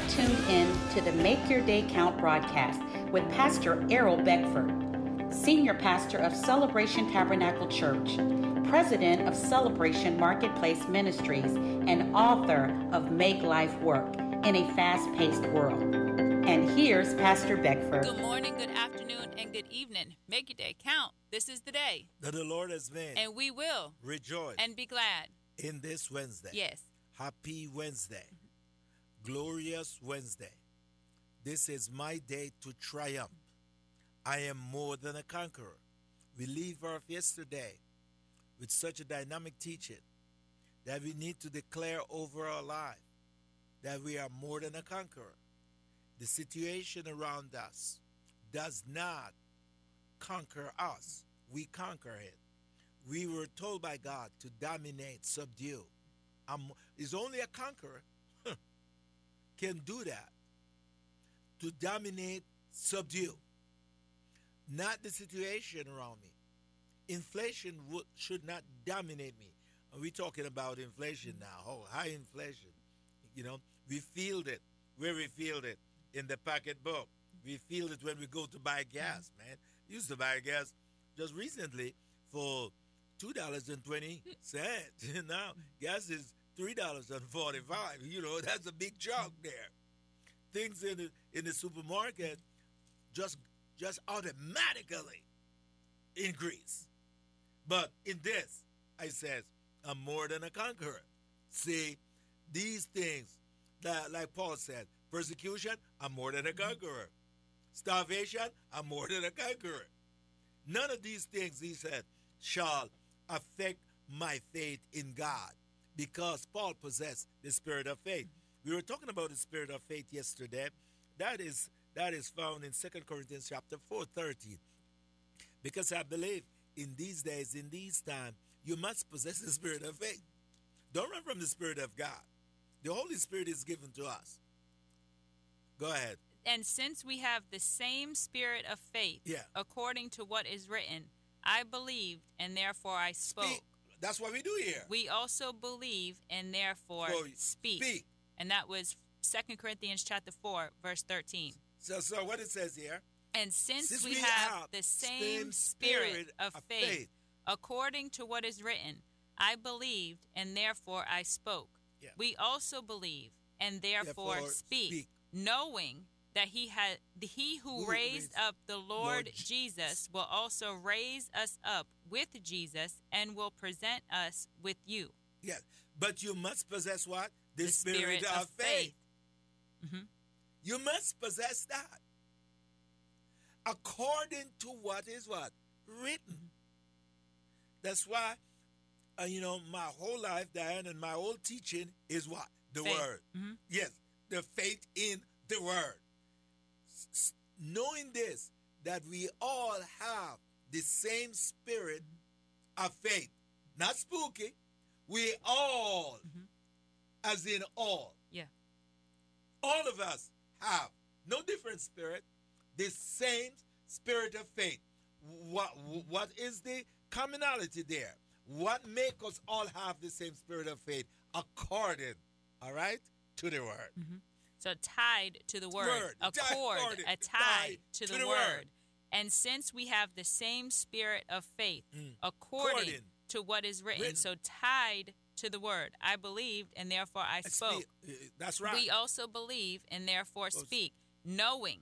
have tuned in to the Make Your Day Count broadcast with Pastor Errol Beckford, Senior Pastor of Celebration Tabernacle Church, President of Celebration Marketplace Ministries, and author of Make Life Work in a Fast Paced World. And here's Pastor Beckford. Good morning, good afternoon, and good evening. Make your day count. This is the day. That the Lord has made. And we will rejoice and be glad in this Wednesday. Yes. Happy Wednesday. Glorious Wednesday. This is my day to triumph. I am more than a conqueror. We leave off yesterday with such a dynamic teaching that we need to declare over our life that we are more than a conqueror. The situation around us does not conquer us, we conquer it. We were told by God to dominate, subdue. Um, it's only a conqueror can do that. To dominate, subdue. Not the situation around me. Inflation would, should not dominate me. Are we talking about inflation now? Oh, high inflation. You know, we feel it. Where we feel it? In the pocketbook. We feel it when we go to buy gas, mm. man. used to buy gas just recently for two dollars and twenty cents. now gas is three dollars and forty five. You know, that's a big chunk there. Things in the in the supermarket just just automatically increase. But in this, I says, I'm more than a conqueror. See, these things that like Paul said, persecution, I'm more than a conqueror. Starvation, I'm more than a conqueror. None of these things, he said, shall affect my faith in God because Paul possessed the spirit of faith. We were talking about the spirit of faith yesterday. That is that is found in Second Corinthians chapter 4, 13. Because I believe in these days, in these times, you must possess the spirit of faith. Don't run from the spirit of God. The Holy Spirit is given to us. Go ahead. And since we have the same spirit of faith, yeah. according to what is written, I believed and therefore I spoke. Speak. That's what we do here. We also believe and therefore so speak. speak. And that was Second Corinthians chapter 4, verse 13. So, so what it says here? And since, since we, we, have, have the same, same spirit, spirit of, of faith, faith, according to what is written, I believed and therefore I spoke. Yeah. We also believe and therefore, Therefore speak, speak. knowing that he had he who, Who raised up the Lord, Lord Jesus will also raise us up with Jesus and will present us with you. Yes. But you must possess what? The, The spirit, spirit of, of faith. faith. Mhm. You must possess that. According to what is what? Written. That's why, uh, you know, my whole life, Diane, and my whole teaching is what? The Faith. word. Mhm. Yes, the faith in the word. Knowing this, that we all have the same spirit of faith. Not spooky. We all, Mhm. as in all, Yeah. all of us have no different spirit, the same spirit of faith. What what is the commonality there? What make us all have the same spirit of faith according, all right, to the word. So tied to the word, Word. a cord, a tie to, to the, the word. word. And since we have the same spirit of faith, Mm. according to what is written, Written. so tied to the word, I believed and therefore I spoke. Speak. Uh, That's right. We also believe and therefore speak, knowing.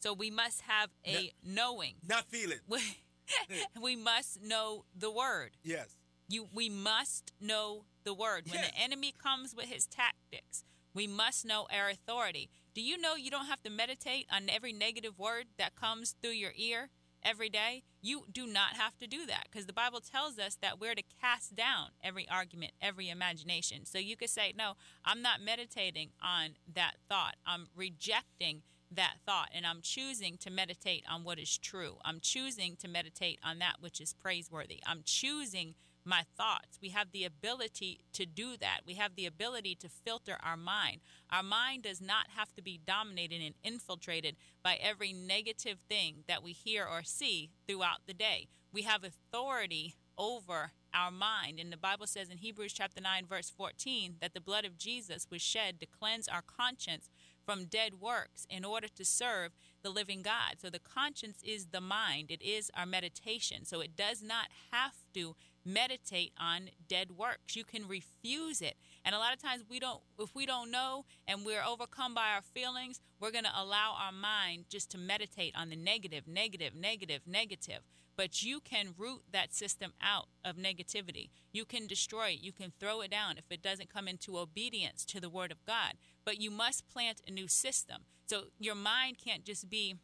So we must have a knowing. Not feeling. we must know the word. Yes. You we must know the word. When Yes. the enemy comes with his tactics, we must know our authority. Do you know you don't have to meditate on every negative word that comes through your ear every day? You do not have to do that because the Bible tells us that we're to cast down every argument, every imagination. So you could say, "No, I'm not meditating on that thought. I'm rejecting that thought and I'm choosing to meditate on what is true. I'm choosing to meditate on that which is praiseworthy. I'm choosing my thoughts. We have the ability to do that. We have the ability to filter our mind. Our mind does not have to be dominated and infiltrated by every negative thing that we hear or see throughout the day. We have authority over our mind. And the Bible says in Hebrews chapter 9 verse 14 that the blood of Jesus was shed to cleanse our conscience from dead works in order to serve the living God. So the conscience is the mind, it is our meditation. So it does not have to meditate on dead works. You can refuse it. And a lot of times we don't if we don't know and we're overcome by our feelings, we're going to allow our mind just to meditate on the negative, negative, negative, negative. But you can root that system out of negativity. You can destroy it. You can throw it down if it doesn't come into obedience to the word of God. But you must plant a new system. So your mind can't just be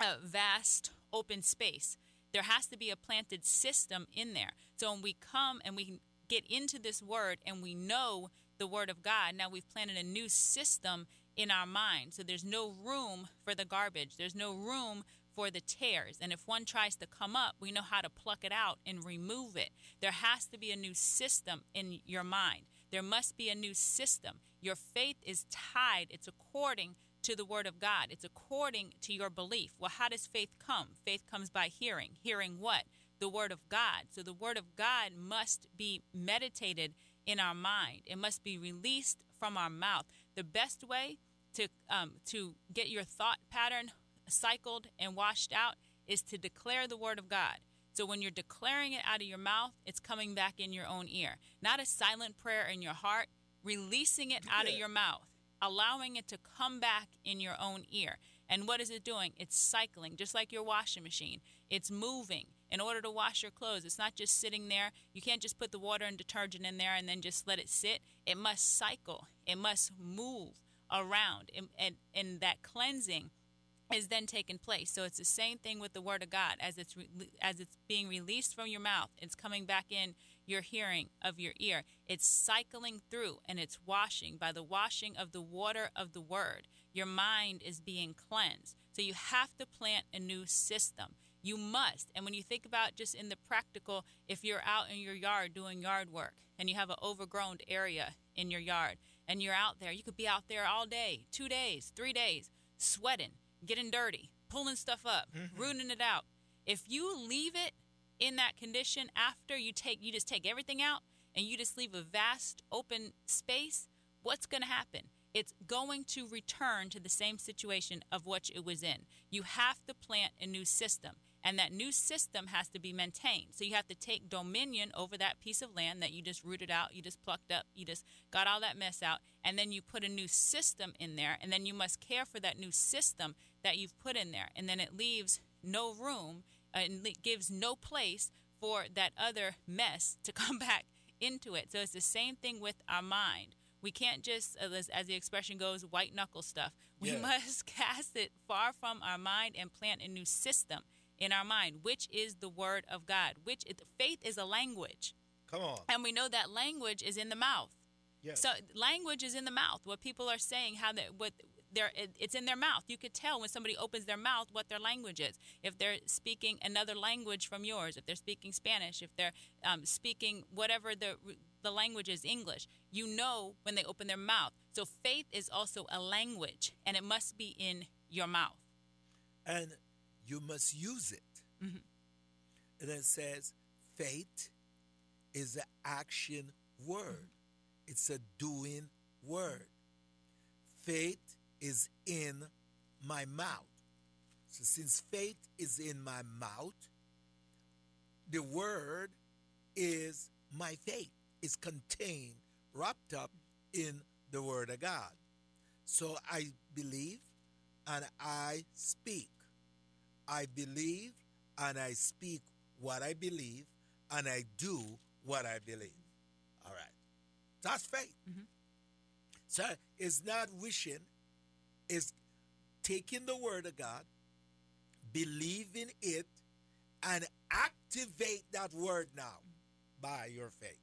a vast open space. There has to be a planted system in there. So when we come and we get into this word and we know the word of God, now we've planted a new system in our mind. So there's no room for the garbage. There's no room for the tares. And if one tries to come up, we know how to pluck it out and remove it. There has to be a new system in your mind. There must be a new system. Your faith is tied, it's according to the word of God, it's according to your belief. Well, how does faith come? Faith comes by hearing. Hearing what? The word of God. So the word of God must be meditated in our mind, it must be released from our mouth. The best way to, um, to get your thought pattern cycled and washed out is to declare the word of God. So when you're declaring it out of your mouth, it's coming back in your own ear. Not a silent prayer in your heart, releasing it out of your mouth, allowing it to come back in your own ear. And what is it doing? It's cycling, just like your washing machine. It's moving in order to wash your clothes. It's not just sitting there. You can't just put the water and detergent in there and then just let it sit. It must cycle, it must move around. And, and, and that cleansing is then taking place. So it's the same thing with the word of God as it's re- as it's being released from your mouth, it's coming back in your hearing of your ear. It's cycling through and it's washing by the washing of the water of the word. Your mind is being cleansed. So you have to plant a new system. You must. And when you think about just in the practical, if you're out in your yard doing yard work and you have an overgrown area in your yard and you're out there, you could be out there all day, two days, three days, sweating getting dirty, pulling stuff up, mm-hmm. rooting it out. If you leave it in that condition after you take you just take everything out and you just leave a vast open space, what's going to happen? It's going to return to the same situation of what it was in. You have to plant a new system and that new system has to be maintained. So you have to take dominion over that piece of land that you just rooted out, you just plucked up, you just got all that mess out, and then you put a new system in there, and then you must care for that new system that you've put in there, and then it leaves no room and it gives no place for that other mess to come back into it. So it's the same thing with our mind. We can't just, uh, as, as the expression goes, white knuckle stuff. We yeah. must cast it far from our mind and plant a new system in our mind, which is the word of God, which is, faith is a language. Come on. And we know that language is in the mouth. Yes. So language is in the mouth. What people are saying, how they what they're it's in their mouth. You could tell when somebody opens their mouth what their language is. If they're speaking another language from yours, if they're speaking Spanish, if they're um, speaking whatever the the language is English, you know when they open their mouth. So faith is also a language, and it must be in your mouth. And you must use it. Mm-hmm. And it says, faith is an action word, mm-hmm. it's a doing word. Faith is in my mouth. So, since faith is in my mouth, the word is my faith. It's contained, wrapped up in the word of God. So I believe and I speak. I believe and I speak what I believe and I do what I believe. All right. That's faith. Mm-hmm. So it's not wishing, it's taking the word of God, believing it, and activate that word now by your faith.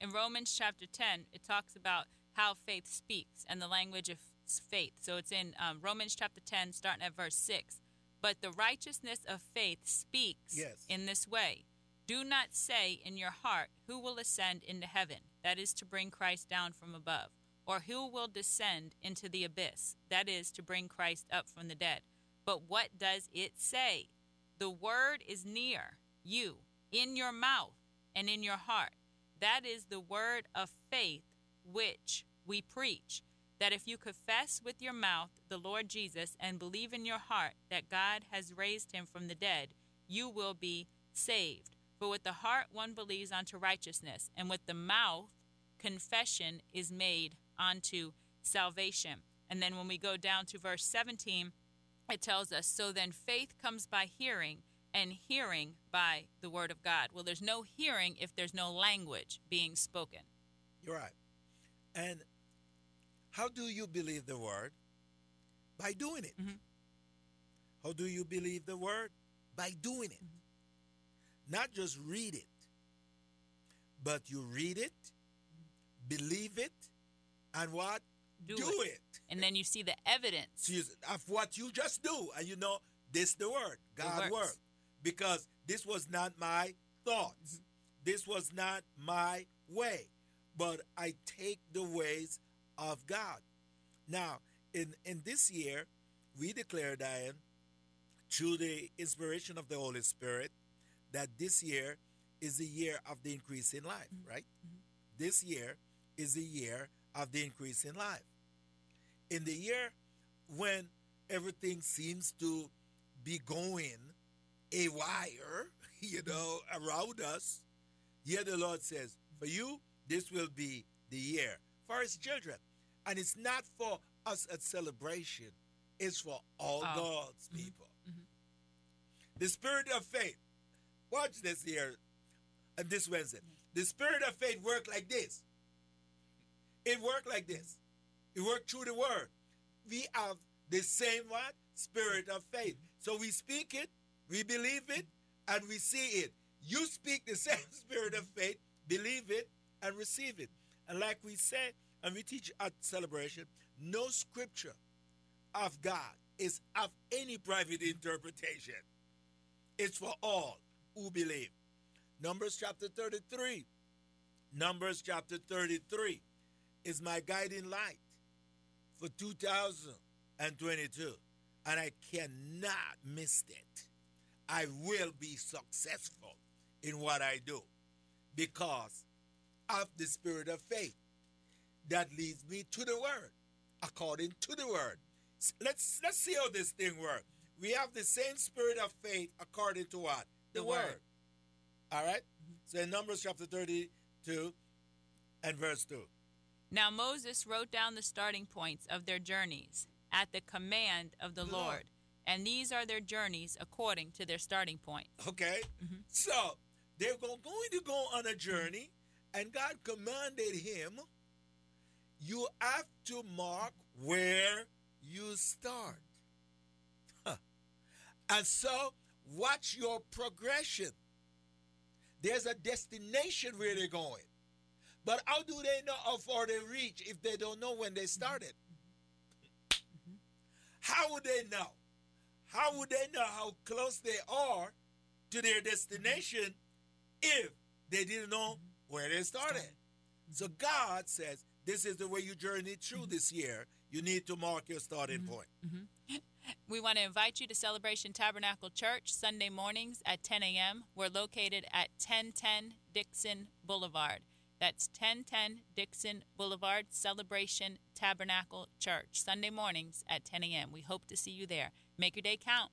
In Romans chapter 10, it talks about how faith speaks and the language of faith. So it's in um, Romans chapter 10, starting at verse 6. But the righteousness of faith speaks yes. in this way Do not say in your heart, Who will ascend into heaven? That is to bring Christ down from above. Or who will descend into the abyss? That is to bring Christ up from the dead. But what does it say? The word is near you, in your mouth and in your heart. That is the word of faith which we preach. that if you confess with your mouth the Lord Jesus and believe in your heart that God has raised him from the dead, you will be saved. For with the heart one believes unto righteousness, and with the mouth confession is made unto salvation. And then when we go down to verse 17, it tells us, So then faith comes by hearing, and hearing by the word of God. Well, there's no hearing if there's no language being spoken. You're right. And how do you believe the word? By doing it. Mhm. How do you believe the word? By doing it. Not just read it, but you read it, believe it, and what? Do do it. And then you see the evidence. Of what you just do, and you know this the word, God word, because this was not my thoughts, Mm-hmm. this was not my way, but I take the ways of God. Now, in in this year, we declare, Diane, through the inspiration of the Holy Spirit, that this year is the year of the increase in life, right? This year is the year of the increase in life. In the year when everything seems to be going a wire, you know, around us, here the Lord says, for you, this will be the year for his children. And it's not for us at celebration, it's for all Oh. God's mm-hmm. people. Mm-hmm. The spirit of faith. Watch this here. And this Wednesday. The spirit of faith worked like this. It worked like this. It worked through the word. We have the same what? Spirit of faith. So we speak it, we believe it, and we see it. You speak the same spirit of faith, believe it, and receive it. And like we said, and we teach at celebration, no scripture of God is of any private interpretation. It's for all who believe. Numbers chapter 33. Numbers chapter 33 is my guiding light for 2022. And I cannot miss it. I will be successful in what I do because of the spirit of faith that leads me to the word, according to the word. Let's let's see how this thing works. We have the same spirit of faith according to what? The word. word. All right? So in Numbers chapter 32 and verse 2. Now Moses wrote down the starting points of their journeys at the command of the The Lord. Lord. And these are their journeys according to their starting point. Okay? Mhm. So they're going to go on a journey, and God commanded him, you have to mark where you start. Huh. And so watch your progression. There's a destination where they're going. But how do they know how far they reach if they don't know when they started? How would they know? How would they know how close they are to their destination if they didn't know where they started? So God says, this is the way you journey through this year. You need to mark your starting mm-hmm. point. Mm-hmm. We want to invite you to Celebration Tabernacle Church Sunday mornings at 10 a.m. We're located at 1010 Dixon Boulevard. That's 1010 Dixon Boulevard, Celebration Tabernacle Church, Sunday mornings at 10 a.m. We hope to see you there. Make your day count.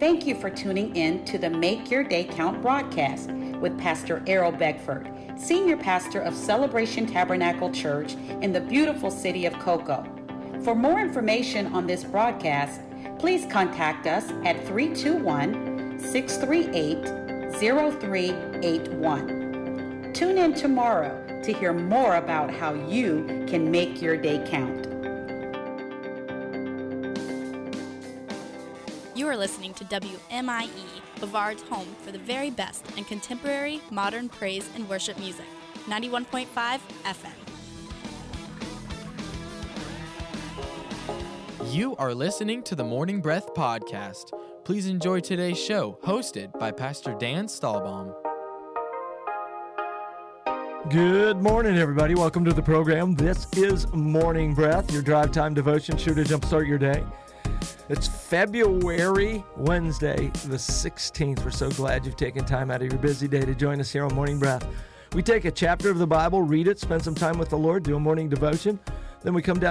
Thank you for tuning in to the Make Your Day Count broadcast with Pastor Errol Beckford, Senior Pastor of Celebration Tabernacle Church in the beautiful city of Cocoa. For more information on this broadcast, please contact us at 321 638 0381. Tune in tomorrow to hear more about how you can make your day count. You are listening to WMIE, Brevard's home for the very best in contemporary, modern praise and worship music. 91.5 FM. You are listening to the Morning Breath Podcast. Please enjoy today's show, hosted by Pastor Dan Stahlbaum. Good morning, everybody. Welcome to the program. This is Morning Breath, your drive time devotion, sure to jumpstart your day. It's February Wednesday, the 16th. We're so glad you've taken time out of your busy day to join us here on Morning Breath. We take a chapter of the Bible, read it, spend some time with the Lord, do a morning devotion. Then we come down